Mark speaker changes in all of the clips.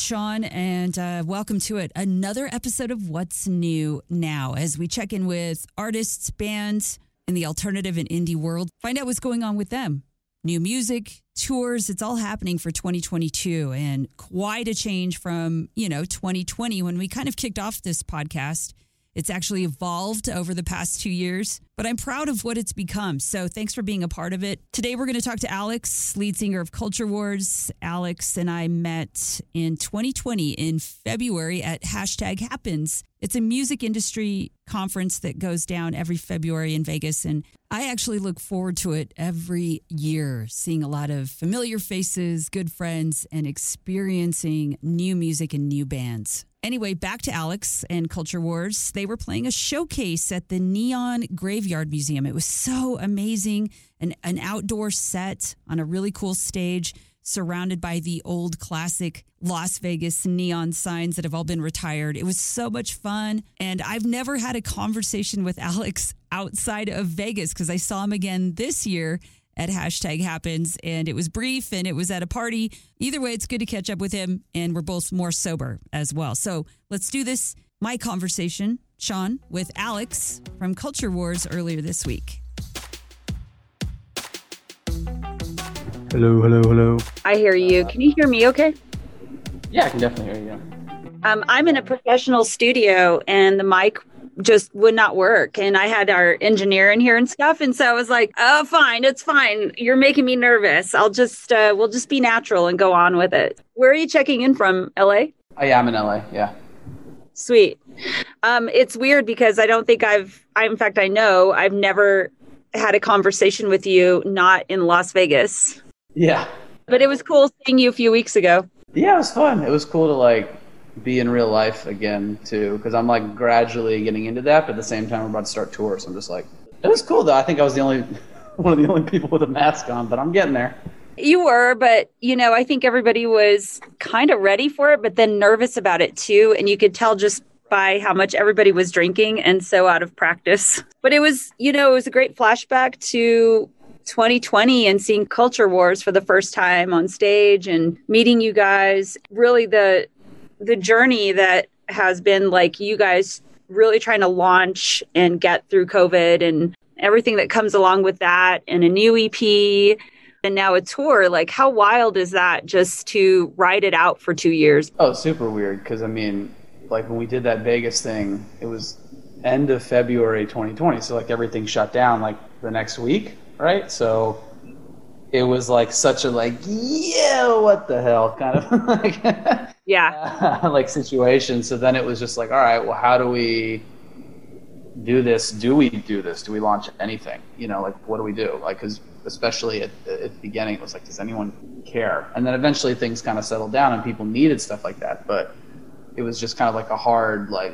Speaker 1: Sean, and uh, welcome to it. Another episode of What's New Now as we check in with artists, bands in the alternative and indie world, find out what's going on with them. New music, tours, it's all happening for 2022 and quite a change from, you know, 2020 when we kind of kicked off this podcast. It's actually evolved over the past two years, but I'm proud of what it's become. So thanks for being a part of it. Today, we're going to talk to Alex, lead singer of Culture Wars. Alex and I met in 2020 in February at Hashtag Happens. It's a music industry conference that goes down every February in Vegas. And I actually look forward to it every year, seeing a lot of familiar faces, good friends, and experiencing new music and new bands. Anyway, back to Alex and Culture Wars. They were playing a showcase at the Neon Graveyard Museum. It was so amazing. An, an outdoor set on a really cool stage surrounded by the old classic Las Vegas neon signs that have all been retired. It was so much fun. And I've never had a conversation with Alex outside of Vegas because I saw him again this year at hashtag happens and it was brief and it was at a party. Either way, it's good to catch up with him and we're both more sober as well. So let's do this. My conversation, Sean, with Alex from Culture Wars earlier this week.
Speaker 2: Hello, hello, hello.
Speaker 3: I hear you. Can you hear me okay?
Speaker 2: Yeah, I can definitely hear you.
Speaker 3: Um, I'm in a professional studio and the mic just would not work. And I had our engineer in here and stuff. And so I was like, oh, fine, it's fine. You're making me nervous. I'll just, uh, we'll just be natural and go on with it. Where are you checking in from? LA?
Speaker 2: I am in LA, yeah.
Speaker 3: Sweet. Um, it's weird because I don't think I've, I, in fact, I know I've never had a conversation with you not in Las Vegas.
Speaker 2: Yeah.
Speaker 3: But it was cool seeing you a few weeks ago.
Speaker 2: Yeah, it was fun. It was cool to like be in real life again too, because I'm like gradually getting into that. But at the same time, we're about to start tours. So I'm just like, it was cool though. I think I was the only one of the only people with a mask on, but I'm getting there.
Speaker 3: You were, but you know, I think everybody was kind of ready for it, but then nervous about it too. And you could tell just by how much everybody was drinking and so out of practice. But it was, you know, it was a great flashback to 2020 and seeing Culture Wars for the first time on stage and meeting you guys. Really, the the journey that has been like you guys really trying to launch and get through COVID and everything that comes along with that, and a new EP, and now a tour. Like, how wild is that just to ride it out for two years?
Speaker 2: Oh, super weird. Because I mean, like when we did that Vegas thing, it was end of February 2020. So like everything shut down like the next week, right? So it was like such a like yeah what the hell kind of like
Speaker 3: yeah.
Speaker 2: like situation. So then it was just like all right well how do we do this? Do we do this? Do we launch anything? You know like what do we do? Like because especially at, at the beginning it was like does anyone care? And then eventually things kind of settled down and people needed stuff like that but it was just kind of like a hard like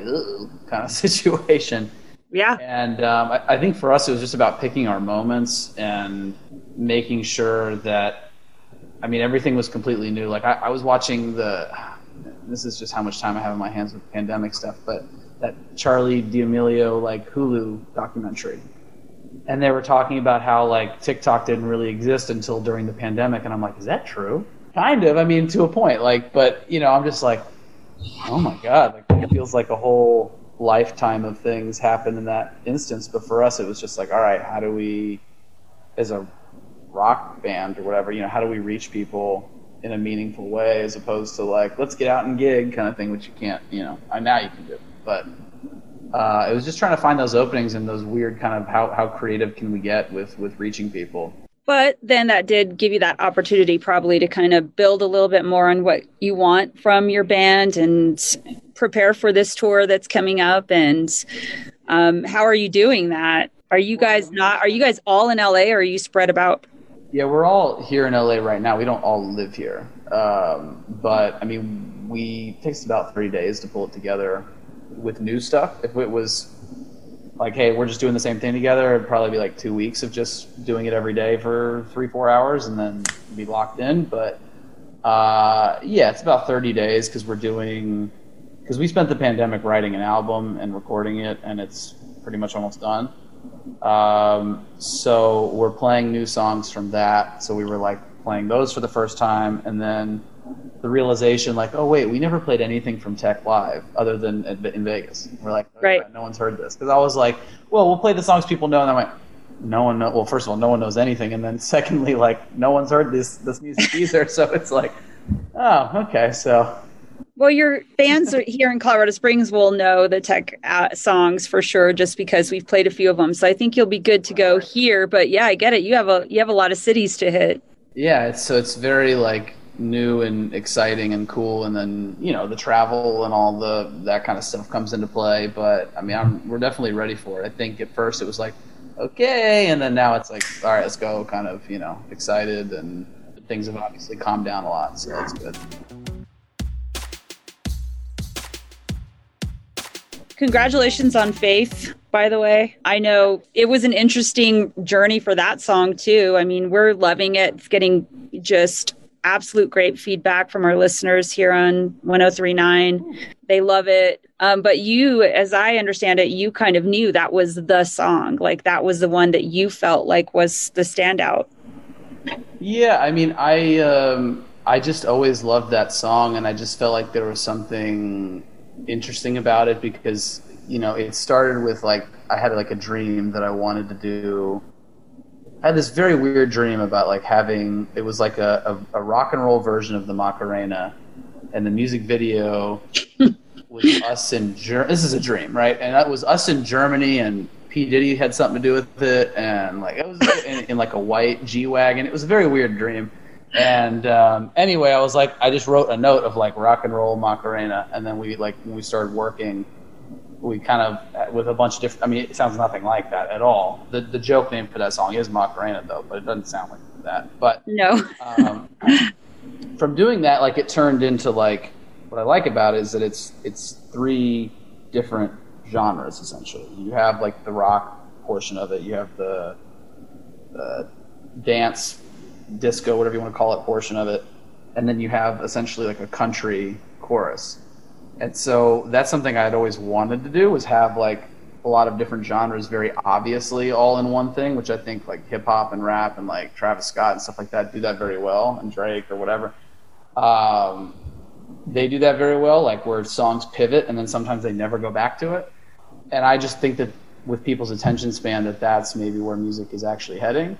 Speaker 2: kind of situation
Speaker 3: yeah.
Speaker 2: And um, I, I, think for us, it was just about picking our moments and making sure that, I mean, everything was completely new. Like I, I was watching the, this is just how much time I have in my hands with pandemic stuff, but that Charli D'Amelio like Hulu documentary. And they were talking about how like TikTok didn't really exist until during the pandemic. And I'm like, is that true? Kind of. I mean, to a point. Like, but you know, I'm just like, oh my God, like it feels like a whole lifetime of things happened in that instance. But for us, it was just like, all right, how do we, as a rock band or whatever, you know, how do we reach people in a meaningful way as opposed to like, let's get out and gig kind of thing, which you can't, you know, now you can do. But uh, it was just trying to find those openings and those weird kind of how, how creative can we get with, with reaching people.
Speaker 3: But then that did give you that opportunity probably to kind of build a little bit more on what you want from your band and prepare for this tour that's coming up. And um, how are you doing that? Are you guys not, are you guys all in LA or are you spread about?
Speaker 2: Yeah, we're all here in LA right now. We don't all live here. Um, but I mean, we takes about three days to pull it together with new stuff. If it was like, hey, we're just doing the same thing together, it'd probably be like two weeks of just doing it every day for three, four hours and then be locked in. But uh, yeah, it's about 30 days because we're doing, because we spent the pandemic writing an album and recording it, and it's pretty much almost done. Um, so we're playing new songs from that. So we were like playing those for the first time, and then the realization like, oh wait, we never played anything from Tech Live other than in Vegas. We're like, oh,
Speaker 3: right.
Speaker 2: no one's heard this because I was like, well, we'll play the songs people know, and I'm like, no one know. Well, first of all, no one knows anything, and then secondly, like, no one's heard this this music either. so it's like, oh, okay, so.
Speaker 3: Well, your fans here in Colorado Springs will know the tech uh, songs for sure, just because we've played a few of them. So I think you'll be good to go here. But yeah, I get it. You have a you have a lot of cities to hit.
Speaker 2: Yeah, it's, so it's very like new and exciting and cool and then you know the travel and all the that kind of stuff comes into play but i mean I'm, we're definitely ready for it i think at first it was like okay and then now it's like all right let's go kind of you know excited and things have obviously calmed down a lot so that's good
Speaker 3: congratulations on faith by the way i know it was an interesting journey for that song too i mean we're loving it it's getting just absolute great feedback from our listeners here on 1039. They love it. Um, but you, as I understand it, you kind of knew that was the song. Like that was the one that you felt like was the standout.
Speaker 2: Yeah, I mean, I um, I just always loved that song, and I just felt like there was something interesting about it because you know it started with like I had like a dream that I wanted to do I had this very weird dream about like having it was like a, a, a rock and roll version of the Macarena, and the music video was us in Germany. This is a dream, right? And that was us in Germany, and P Diddy had something to do with it, and like it was in, in like a white G wagon. It was a very weird dream. And um, anyway, I was like, I just wrote a note of like rock and roll Macarena, and then we like when we started working we kind of with a bunch of different. I mean, it sounds nothing like that at all. The the joke name for that song is Macarena, though, but it doesn't sound like that. But
Speaker 3: no.
Speaker 2: um, from doing that, like it turned into like what I like about it is that it's it's three different genres essentially. You have like the rock portion of it. You have the the dance, disco, whatever you want to call it, portion of it, and then you have essentially like a country chorus and so that's something I'd always wanted to do was have like a lot of different genres very obviously all in one thing, which I think like hip hop and rap and like Travis Scott and stuff like that do that very well, and Drake or whatever. Um, they do that very well, like where songs pivot and then sometimes they never go back to it. And I just think that with people's attention span, that that's maybe where music is actually heading.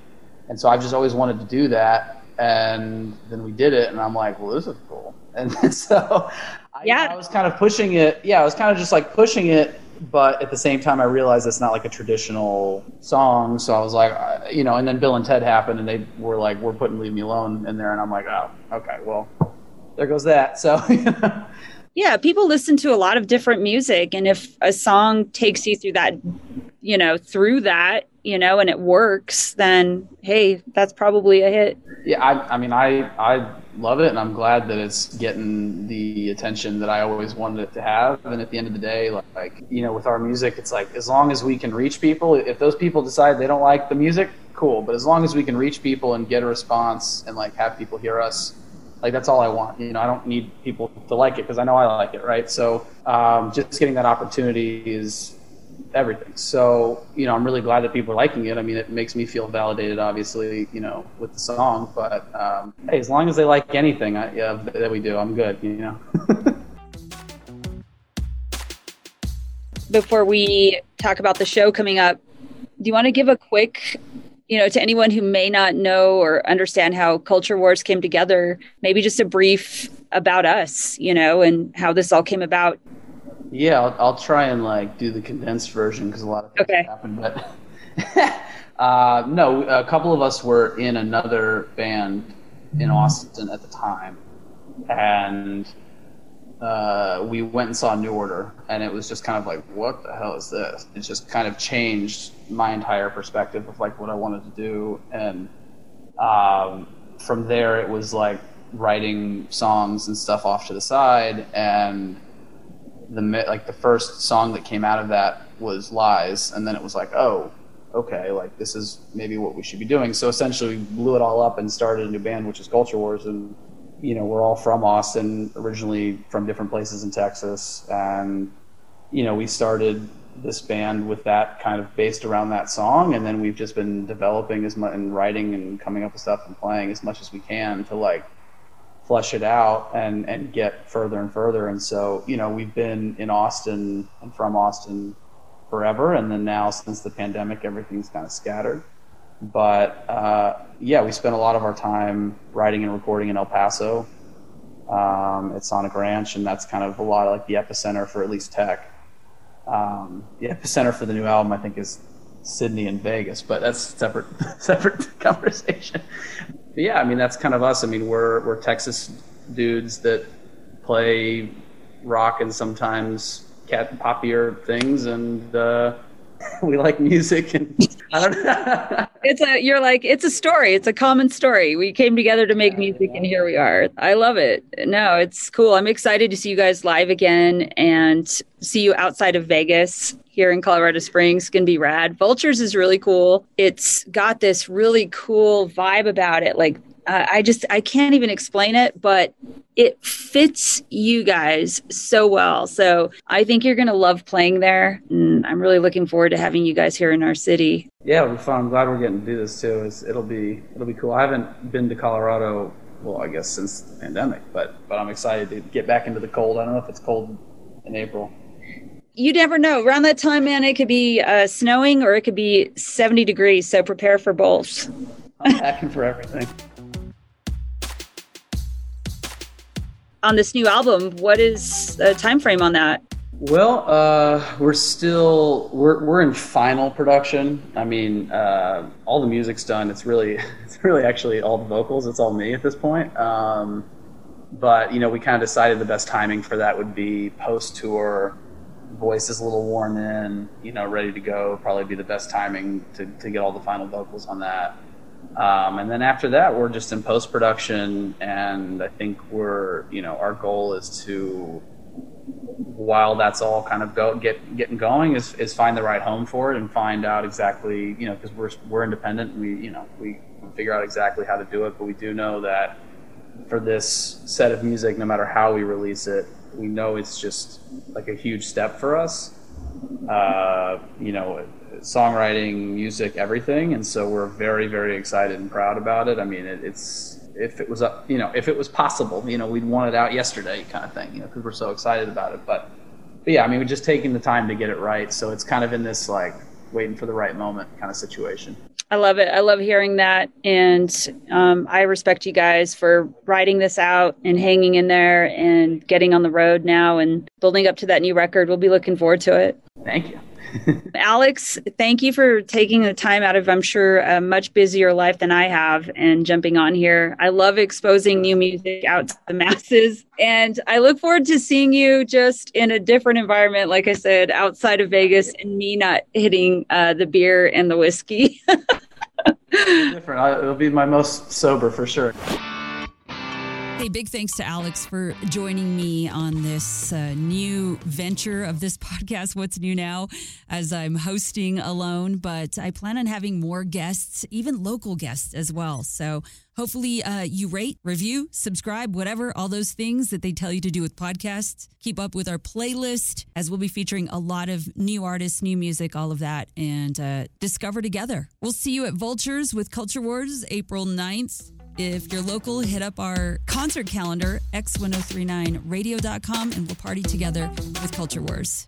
Speaker 2: And so I've just always wanted to do that. And then we did it, and I'm like, well, this is cool. And so I,
Speaker 3: yeah.
Speaker 2: I was kind of pushing it. Yeah, I was kind of just like pushing it, but at the same time, I realized it's not like a traditional song. So I was like, uh, you know, and then Bill and Ted happened, and they were like, we're putting "Leave Me Alone" in there, and I'm like, oh, okay, well, there goes that. So.
Speaker 3: yeah, people listen to a lot of different music, and if a song takes you through that, you know, through that, you know, and it works, then hey, that's probably a hit.
Speaker 2: Yeah, I, I mean, I, I love it, and I'm glad that it's getting the attention that I always wanted it to have. And at the end of the day, like like you know, with our music, it's like as long as we can reach people, if those people decide they don't like the music, cool. But as long as we can reach people and get a response and like have people hear us, like that's all I want. You know, I don't need people to like it because I know I like it, right? So um, just getting that opportunity is everything. So, you know, I'm really glad that people are liking it. I mean, it makes me feel validated, obviously, you know, with the song. But um, hey, as long as they like anything I, yeah, that we do, I'm good, you know.
Speaker 3: Before we talk about the show coming up, do you want to give a quick, you know, to anyone who may not know or understand how Culture Wars came together, maybe just a brief about us, you know, and how this all came about?
Speaker 2: Yeah, I'll, I'll try and like do the condensed version because a lot of things
Speaker 3: okay.
Speaker 2: happened. But uh, no, a couple of us were in another band in Austin at the time, and uh, we went and saw New Order, and it was just kind of like, what the hell is this? It just kind of changed my entire perspective of like what I wanted to do, and um, from there it was like writing songs and stuff off to the side and the like the first song that came out of that was lies and then it was like oh okay like this is maybe what we should be doing. So essentially we blew it all up and started a new band which is culture wars and you know we're all from austin originally from different places in texas and you know we started this band with that kind of based around that song and then we've just been developing as much and writing and coming up with stuff and playing as much as we can to like flesh it out and and get further and further. And so, you know, we've been in Austin and from Austin forever, and then now since the pandemic, everything's kind of scattered. But uh, yeah, we spent a lot of our time writing and recording in El Paso um, at Sonic Ranch, and that's kind of a lot of like the epicenter for at least tech. Um, the epicenter for the new album, I think, is Sydney and Vegas, but that's separate separate conversation. But yeah, I mean that's kind of us. I mean we're we're Texas dudes that play rock and sometimes cat poppier things, and uh, we like music and I don't know.
Speaker 3: it's a you're like it's a story. It's a common story. We came together to make music and here we are. I love it. No, it's cool. I'm excited to see you guys live again and see you outside of Vegas here in Colorado Springs. Gonna be rad. Vultures is really cool. It's got this really cool vibe about it. Like uh, I just I can't even explain it, but it fits you guys so well. So I think you're to love playing there. And I'm really looking forward to having you guys here in our city.
Speaker 2: Yeah, it'll be fun. I'm glad we're getting to do this too. It's, it'll be it'll be cool. I haven't been to Colorado, well, I guess since the pandemic, but but I'm excited to get back into the cold. I don't know if it's cold in April.
Speaker 3: You never know. Around that time, man, it could be uh, snowing or it could be 70 degrees. So prepare for both.
Speaker 2: I'm packing for everything.
Speaker 3: on this new album. What is the time frame on that?
Speaker 2: Well, uh, we're still we're we're in final production. I mean, uh, all the music's done. It's really it's really actually all the vocals. It's all me at this point. Um, but you know, we kind of decided the best timing for that would be post tour. Voice is a little worn in, you know, ready to go. Probably be the best timing to to get all the final vocals on that. Um, and then after that, we're just in post production, and I think we're, you know, our goal is to, while that's all kind of go get getting going, is, is find the right home for it and find out exactly, you know, because we're we're independent, we you know we figure out exactly how to do it, but we do know that for this set of music, no matter how we release it, we know it's just like a huge step for us. Uh, you know, songwriting, music, everything. And so we're very, very excited and proud about it. I mean, it, it's if it was up, you know, if it was possible, you know, we'd want it out yesterday, kind of thing, you know, because we're so excited about it. But, but yeah, I mean, we're just taking the time to get it right. So it's kind of in this like waiting for the right moment kind of situation.
Speaker 3: I love it. I love hearing that. And um, I respect you guys for writing this out and hanging in there and getting on the road now and building up to that new record. We'll be looking forward to it.
Speaker 2: Thank you.
Speaker 3: Alex, thank you for taking the time out of, I'm sure, a much busier life than I have and jumping on here. I love exposing new music out to the masses. And I look forward to seeing you just in a different environment, like I said, outside of Vegas and me not hitting uh, the beer and the whiskey.
Speaker 2: different. It'll be my most sober for sure.
Speaker 1: Hey, big thanks to Alex for joining me on this uh, new venture of this podcast, What's New Now, as I'm hosting alone. But I plan on having more guests, even local guests as well. So hopefully uh, you rate, review, subscribe, whatever, all those things that they tell you to do with podcasts. Keep up with our playlist as we'll be featuring a lot of new artists, new music, all of that, and uh, discover together. We'll see you at Vultures with Culture Wars April 9th. If you're local, hit up our concert calendar, x1039radio.com, and we'll party together with Culture Wars.